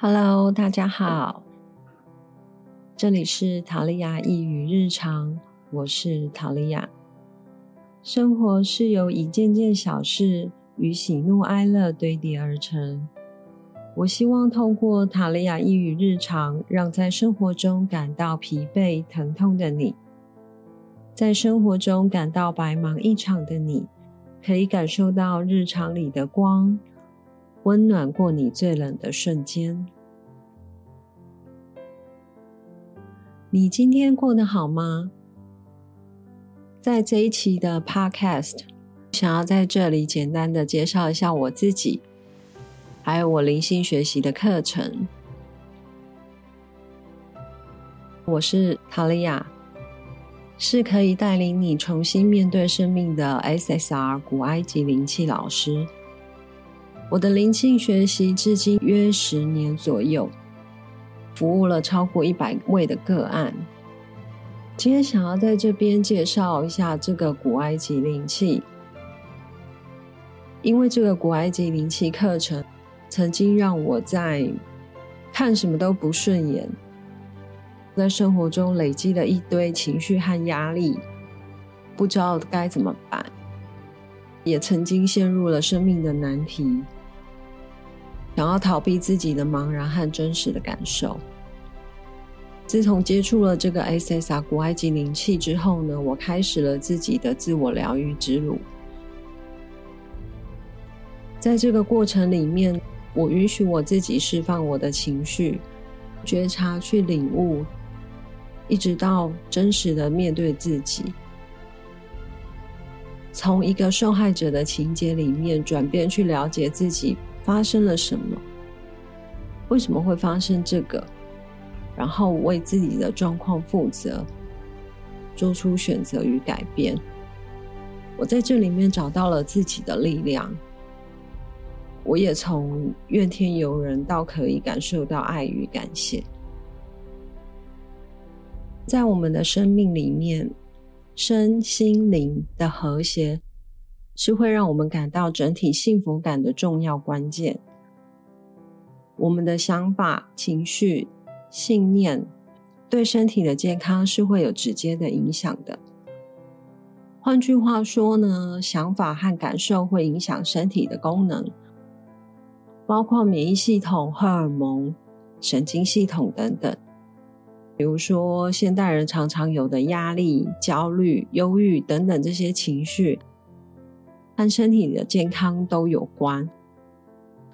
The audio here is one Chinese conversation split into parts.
Hello，大家好，这里是塔利亚一语日常，我是塔利亚。生活是由一件件小事与喜怒哀乐堆叠而成。我希望透过塔利亚一语日常，让在生活中感到疲惫、疼痛的你，在生活中感到白忙一场的你，可以感受到日常里的光。温暖过你最冷的瞬间。你今天过得好吗？在这一期的 Podcast，想要在这里简单的介绍一下我自己，还有我灵性学习的课程。我是塔利亚，是可以带领你重新面对生命的 SSR 古埃及灵气老师。我的灵性学习至今约十年左右，服务了超过一百位的个案。今天想要在这边介绍一下这个古埃及灵气，因为这个古埃及灵气课程曾经让我在看什么都不顺眼，在生活中累积了一堆情绪和压力，不知道该怎么办，也曾经陷入了生命的难题。想要逃避自己的茫然和真实的感受。自从接触了这个 SSR 古埃及灵气之后呢，我开始了自己的自我疗愈之路。在这个过程里面，我允许我自己释放我的情绪，觉察、去领悟，一直到真实的面对自己，从一个受害者的情节里面转变，去了解自己。发生了什么？为什么会发生这个？然后为自己的状况负责，做出选择与改变。我在这里面找到了自己的力量。我也从怨天尤人到可以感受到爱与感谢。在我们的生命里面，身心灵的和谐。是会让我们感到整体幸福感的重要关键。我们的想法、情绪、信念对身体的健康是会有直接的影响的。换句话说呢，想法和感受会影响身体的功能，包括免疫系统、荷尔蒙、神经系统等等。比如说，现代人常常有的压力、焦虑、忧郁等等这些情绪。和身体的健康都有关，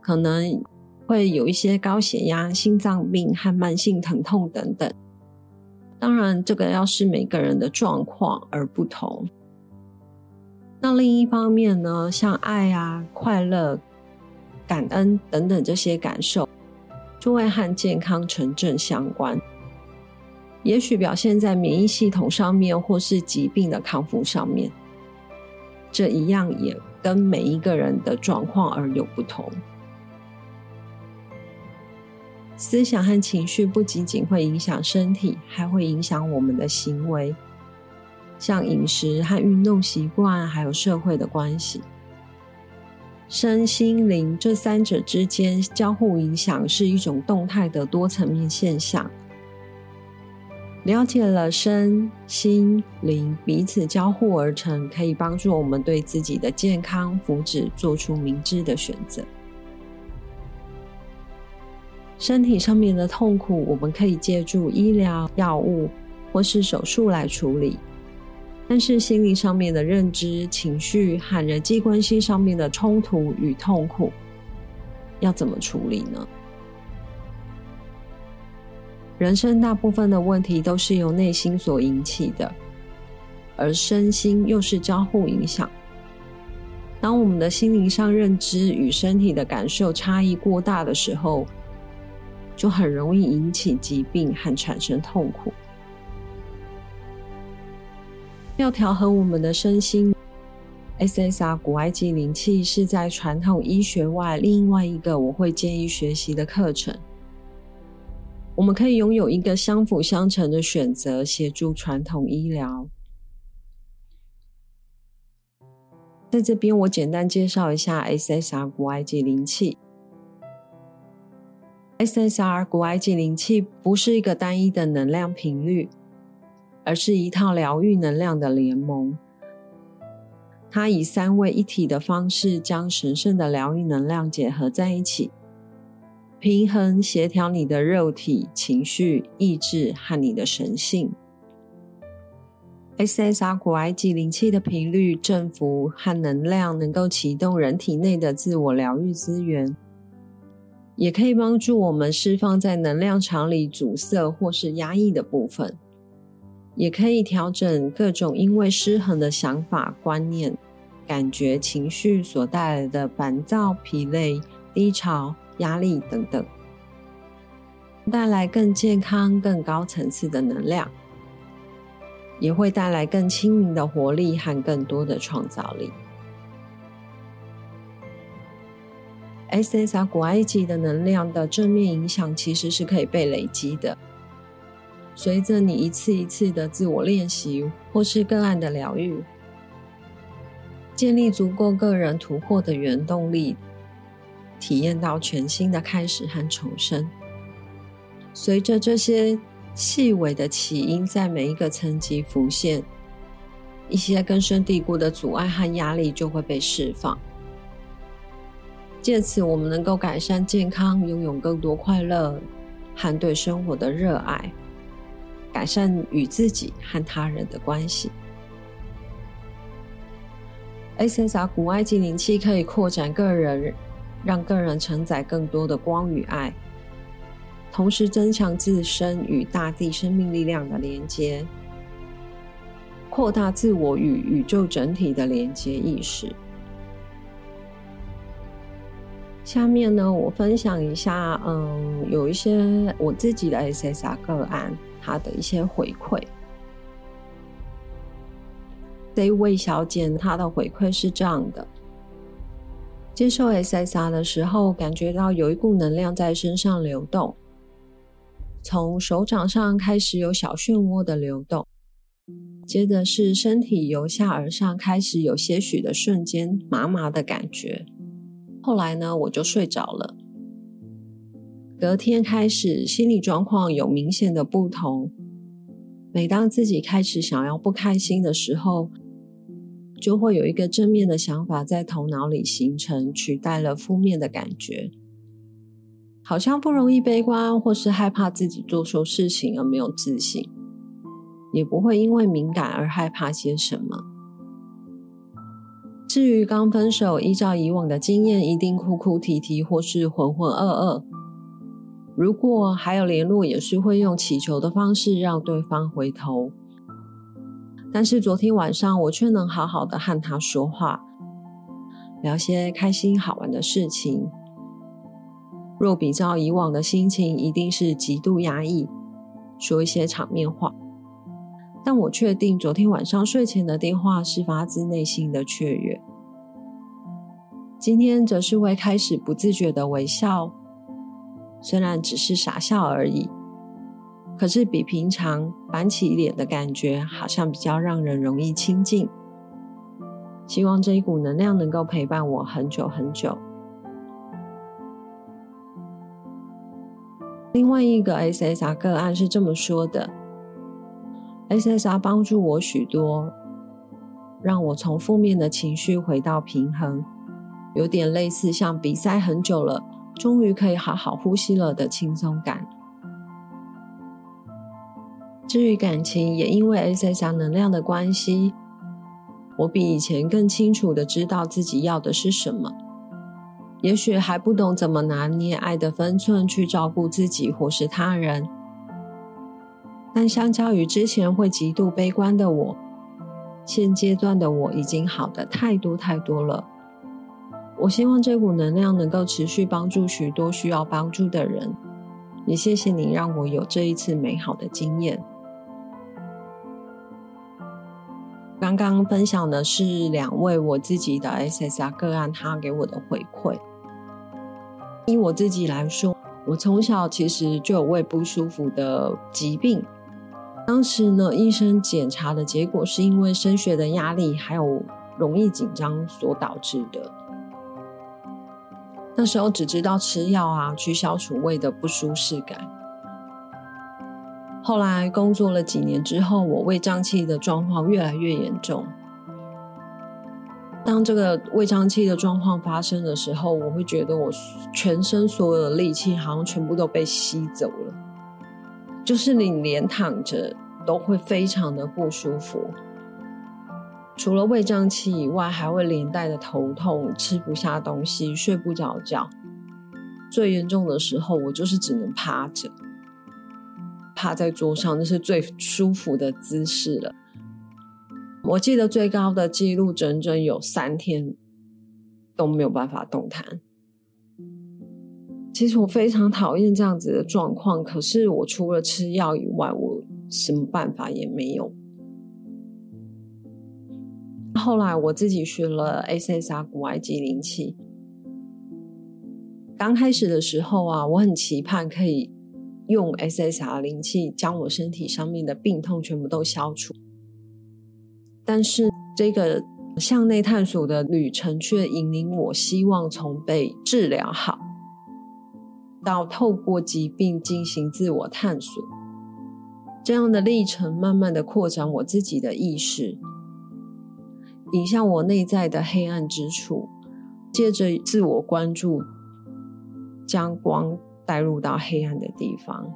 可能会有一些高血压、心脏病和慢性疼痛等等。当然，这个要是每个人的状况而不同。那另一方面呢，像爱啊、快乐、感恩等等这些感受，就会和健康成正相关。也许表现在免疫系统上面，或是疾病的康复上面。这一样也跟每一个人的状况而有不同。思想和情绪不仅仅会影响身体，还会影响我们的行为，像饮食和运动习惯，还有社会的关系。身心灵这三者之间交互影响，是一种动态的多层面现象。了解了身心灵彼此交互而成，可以帮助我们对自己的健康福祉做出明智的选择。身体上面的痛苦，我们可以借助医疗药物或是手术来处理；但是心理上面的认知、情绪和人际关系上面的冲突与痛苦，要怎么处理呢？人生大部分的问题都是由内心所引起的，而身心又是交互影响。当我们的心灵上认知与身体的感受差异过大的时候，就很容易引起疾病和产生痛苦。要调和我们的身心，SSR 古埃及灵气是在传统医学外另外一个我会建议学习的课程。我们可以拥有一个相辅相成的选择，协助传统医疗。在这边，我简单介绍一下 SSR 古埃及灵气。SSR 古埃及灵气不是一个单一的能量频率，而是一套疗愈能量的联盟。它以三位一体的方式，将神圣的疗愈能量结合在一起，平衡协调你的肉体、情绪、意志和你的神性。SSR 古埃及灵气的频率、振幅和能量，能够启动人体内的自我疗愈资源。也可以帮助我们释放在能量场里阻塞或是压抑的部分，也可以调整各种因为失衡的想法、观念、感觉、情绪所带来的烦躁、疲累、低潮、压力等等，带来更健康、更高层次的能量，也会带来更清明的活力和更多的创造力。SSR 古埃及的能量的正面影响其实是可以被累积的。随着你一次一次的自我练习，或是个案的疗愈，建立足够个人突破的原动力，体验到全新的开始和重生。随着这些细微的起因在每一个层级浮现，一些根深蒂固的阻碍和压力就会被释放。借此，我们能够改善健康，拥有更多快乐和对生活的热爱，改善与自己和他人的关系。SSR 古埃及灵气可以扩展个人，让个人承载更多的光与爱，同时增强自身与大地生命力量的连接，扩大自我与宇宙整体的连接意识。下面呢，我分享一下，嗯，有一些我自己的 SSR 个案，他的一些回馈。这位小姐她的回馈是这样的：接受 SSR 的时候，感觉到有一股能量在身上流动，从手掌上开始有小漩涡的流动，接着是身体由下而上开始有些许的瞬间麻麻的感觉。后来呢，我就睡着了。隔天开始，心理状况有明显的不同。每当自己开始想要不开心的时候，就会有一个正面的想法在头脑里形成，取代了负面的感觉。好像不容易悲观，或是害怕自己做错事情而没有自信，也不会因为敏感而害怕些什么。至于刚分手，依照以往的经验，一定哭哭啼啼或是浑浑噩噩。如果还有联络，也是会用祈求的方式让对方回头。但是昨天晚上，我却能好好的和他说话，聊些开心好玩的事情。若比较以往的心情，一定是极度压抑，说一些场面话。但我确定，昨天晚上睡前的电话是发自内心的雀跃。今天则是会开始不自觉的微笑，虽然只是傻笑而已，可是比平常板起脸的感觉，好像比较让人容易亲近。希望这一股能量能够陪伴我很久很久。另外一个 SSR 个案是这么说的。SSR 帮助我许多，让我从负面的情绪回到平衡，有点类似像比赛很久了，终于可以好好呼吸了的轻松感。至于感情，也因为 SSR 能量的关系，我比以前更清楚的知道自己要的是什么。也许还不懂怎么拿捏爱的分寸，去照顾自己或是他人。但相较于之前会极度悲观的我，现阶段的我已经好的太多太多了。我希望这股能量能够持续帮助许多需要帮助的人。也谢谢你让我有这一次美好的经验。刚刚分享的是两位我自己的 SSR 个案，他给我的回馈。以我自己来说，我从小其实就有胃不舒服的疾病。当时呢，医生检查的结果是因为升学的压力还有容易紧张所导致的。那时候只知道吃药啊，去消除胃的不舒适感。后来工作了几年之后，我胃胀气的状况越来越严重。当这个胃胀气的状况发生的时候，我会觉得我全身所有的力气好像全部都被吸走了，就是你连躺着都会非常的不舒服。除了胃胀气以外，还会连带的头痛、吃不下东西、睡不着觉。最严重的时候，我就是只能趴着，趴在桌上，那是最舒服的姿势了。我记得最高的记录，整整有三天都没有办法动弹。其实我非常讨厌这样子的状况，可是我除了吃药以外，我什么办法也没有。后来我自己学了 SSR 古埃及灵气。刚开始的时候啊，我很期盼可以用 SSR 灵气将我身体上面的病痛全部都消除。但是这个向内探索的旅程却引领我，希望从被治疗好到透过疾病进行自我探索，这样的历程慢慢的扩展我自己的意识。影向我内在的黑暗之处，借着自我关注，将光带入到黑暗的地方。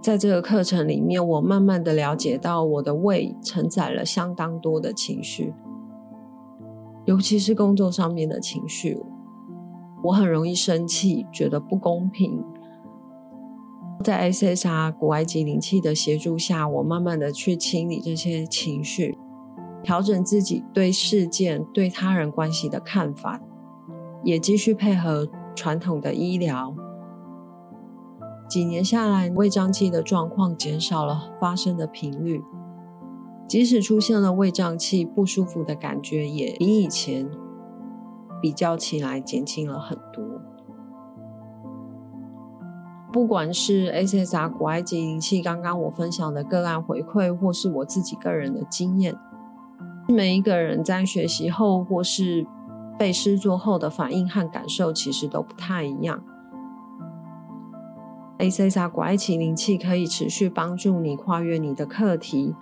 在这个课程里面，我慢慢的了解到，我的胃承载了相当多的情绪，尤其是工作上面的情绪。我很容易生气，觉得不公平。在 SSR 古埃及灵气的协助下，我慢慢的去清理这些情绪。调整自己对事件、对他人关系的看法，也继续配合传统的医疗。几年下来，胃胀气的状况减少了发生的频率，即使出现了胃胀气不舒服的感觉，也比以前比较起来减轻了很多。不管是 SSR 古埃及灵气，刚刚我分享的个案回馈，或是我自己个人的经验。每一个人在学习后或是被施作后的反应和感受，其实都不太一样。A.C.S.R. 古埃及灵气可以持续帮助你跨越你的课题，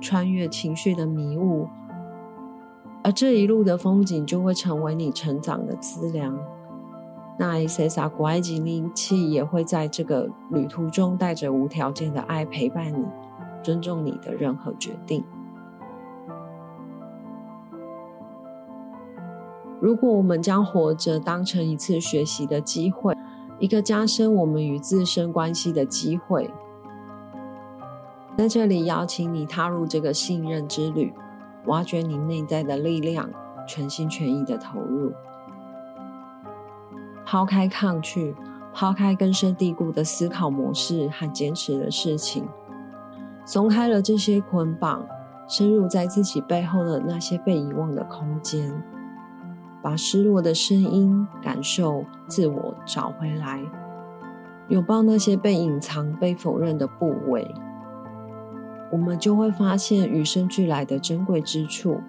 穿越情绪的迷雾，而这一路的风景就会成为你成长的资粮。那 A.C.S.R. 古埃及灵气也会在这个旅途中带着无条件的爱陪伴你，尊重你的任何决定。如果我们将活着当成一次学习的机会，一个加深我们与自身关系的机会，在这里邀请你踏入这个信任之旅，挖掘你内在的力量，全心全意的投入，抛开抗拒，抛开根深蒂固的思考模式和坚持的事情，松开了这些捆绑，深入在自己背后的那些被遗忘的空间。把失落的声音、感受、自我找回来，拥抱那些被隐藏、被否认的部位，我们就会发现与生俱来的珍贵之处。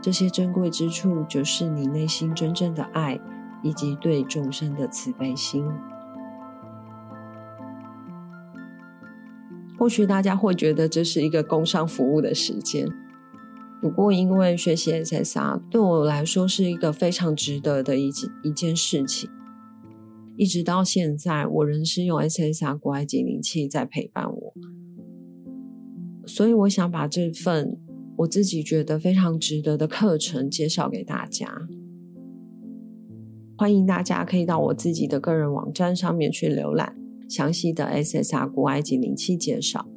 这些珍贵之处，就是你内心真正的爱，以及对众生的慈悲心。或许大家会觉得这是一个工商服务的时间。不过，因为学习 SSR 对我来说是一个非常值得的一件一件事情，一直到现在，我仍是用 SSR 国外精灵器在陪伴我，所以我想把这份我自己觉得非常值得的课程介绍给大家。欢迎大家可以到我自己的个人网站上面去浏览详细的 SSR 国外精灵器介绍。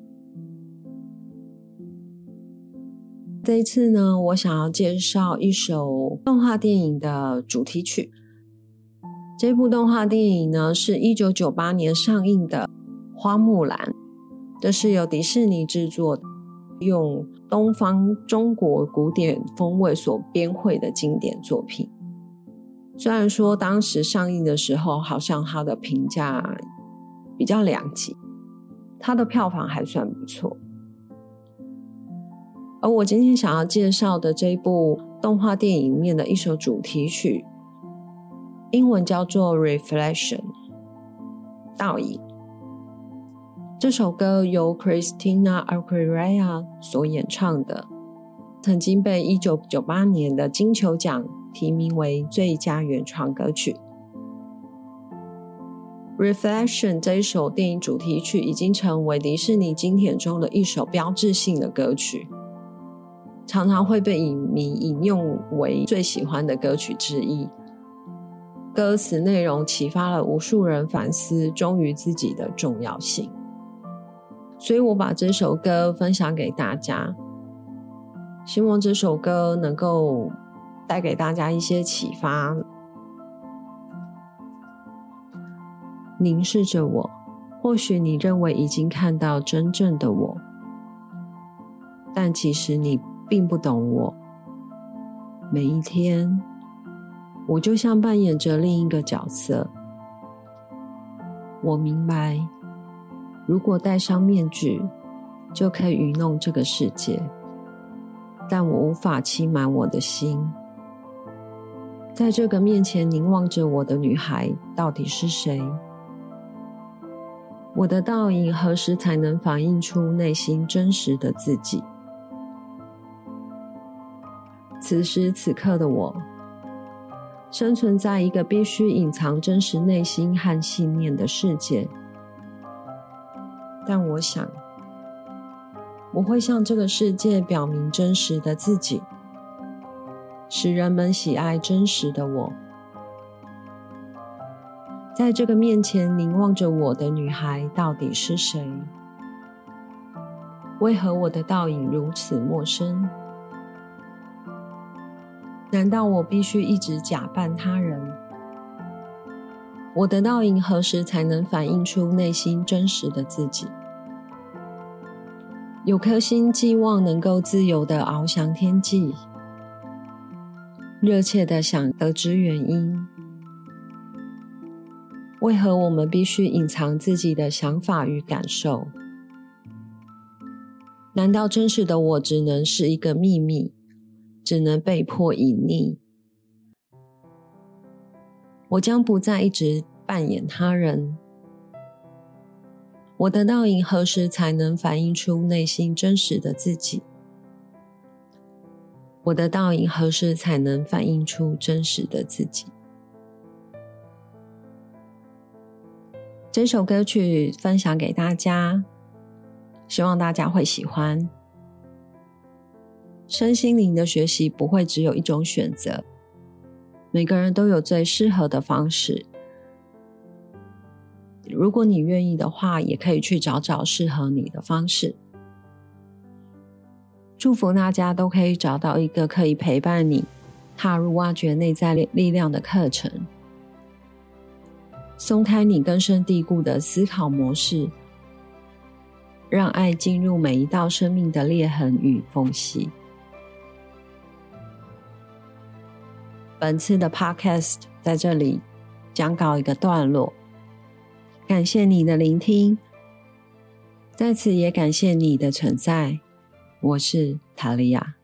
这一次呢，我想要介绍一首动画电影的主题曲。这部动画电影呢，是一九九八年上映的《花木兰》，这是由迪士尼制作，用东方中国古典风味所编绘的经典作品。虽然说当时上映的时候，好像它的评价比较两极，它的票房还算不错。而我今天想要介绍的这一部动画电影里面的一首主题曲，英文叫做《Reflection》，倒影。这首歌由 Christina Aguilera 所演唱的，曾经被一九九八年的金球奖提名为最佳原创歌曲。《Reflection》这一首电影主题曲已经成为迪士尼经典中的一首标志性的歌曲，常常会被影迷引用为最喜欢的歌曲之一。歌词内容启发了无数人反思忠于自己的重要性。所以我把这首歌分享给大家，希望这首歌能够带给大家一些启发。凝视着我，或许你认为已经看到真正的我，但其实你并不懂我。每一天，我就像扮演着另一个角色。我明白。如果戴上面具，就可以愚弄这个世界，但我无法欺瞒我的心。在这个面前凝望着我的女孩，到底是谁？我的倒影何时才能反映出内心真实的自己？此时此刻的我，生存在一个必须隐藏真实内心和信念的世界。但我想，我会向这个世界表明真实的自己，使人们喜爱真实的我。在这个面前凝望着我的女孩到底是谁？为何我的倒影如此陌生？难道我必须一直假扮他人？我的倒影何时才能反映出内心真实的自己？有颗心寄望能够自由的翱翔天际，热切的想得知原因。为何我们必须隐藏自己的想法与感受？难道真实的我只能是一个秘密，只能被迫隐匿？我将不再一直扮演他人。我的倒影何时才能反映出内心真实的自己？我的倒影何时才能反映出真实的自己？这首歌曲分享给大家，希望大家会喜欢。身心灵的学习不会只有一种选择，每个人都有最适合的方式。如果你愿意的话，也可以去找找适合你的方式。祝福大家都可以找到一个可以陪伴你踏入挖掘内在力量的课程，松开你根深蒂固的思考模式，让爱进入每一道生命的裂痕与缝隙。本次的 Podcast 在这里讲告一个段落。感谢你的聆听，在此也感谢你的存在。我是塔利亚。